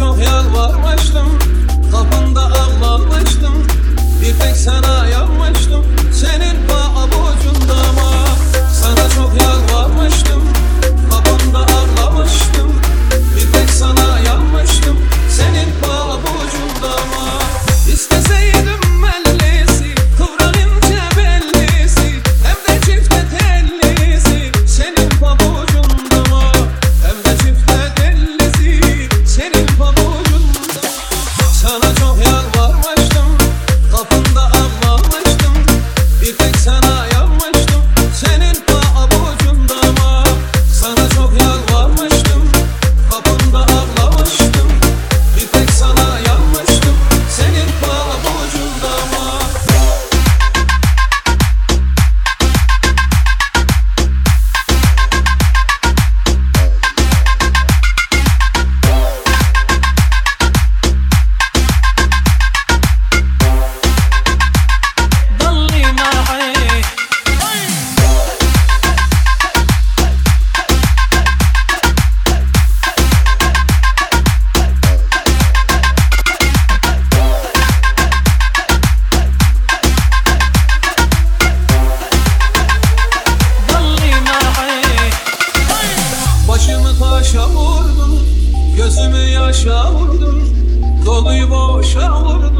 çok yalvarmıştım. Kapında ağlamıştım. Gözümü yaşa vurdum. Doluyu boşa vurdum.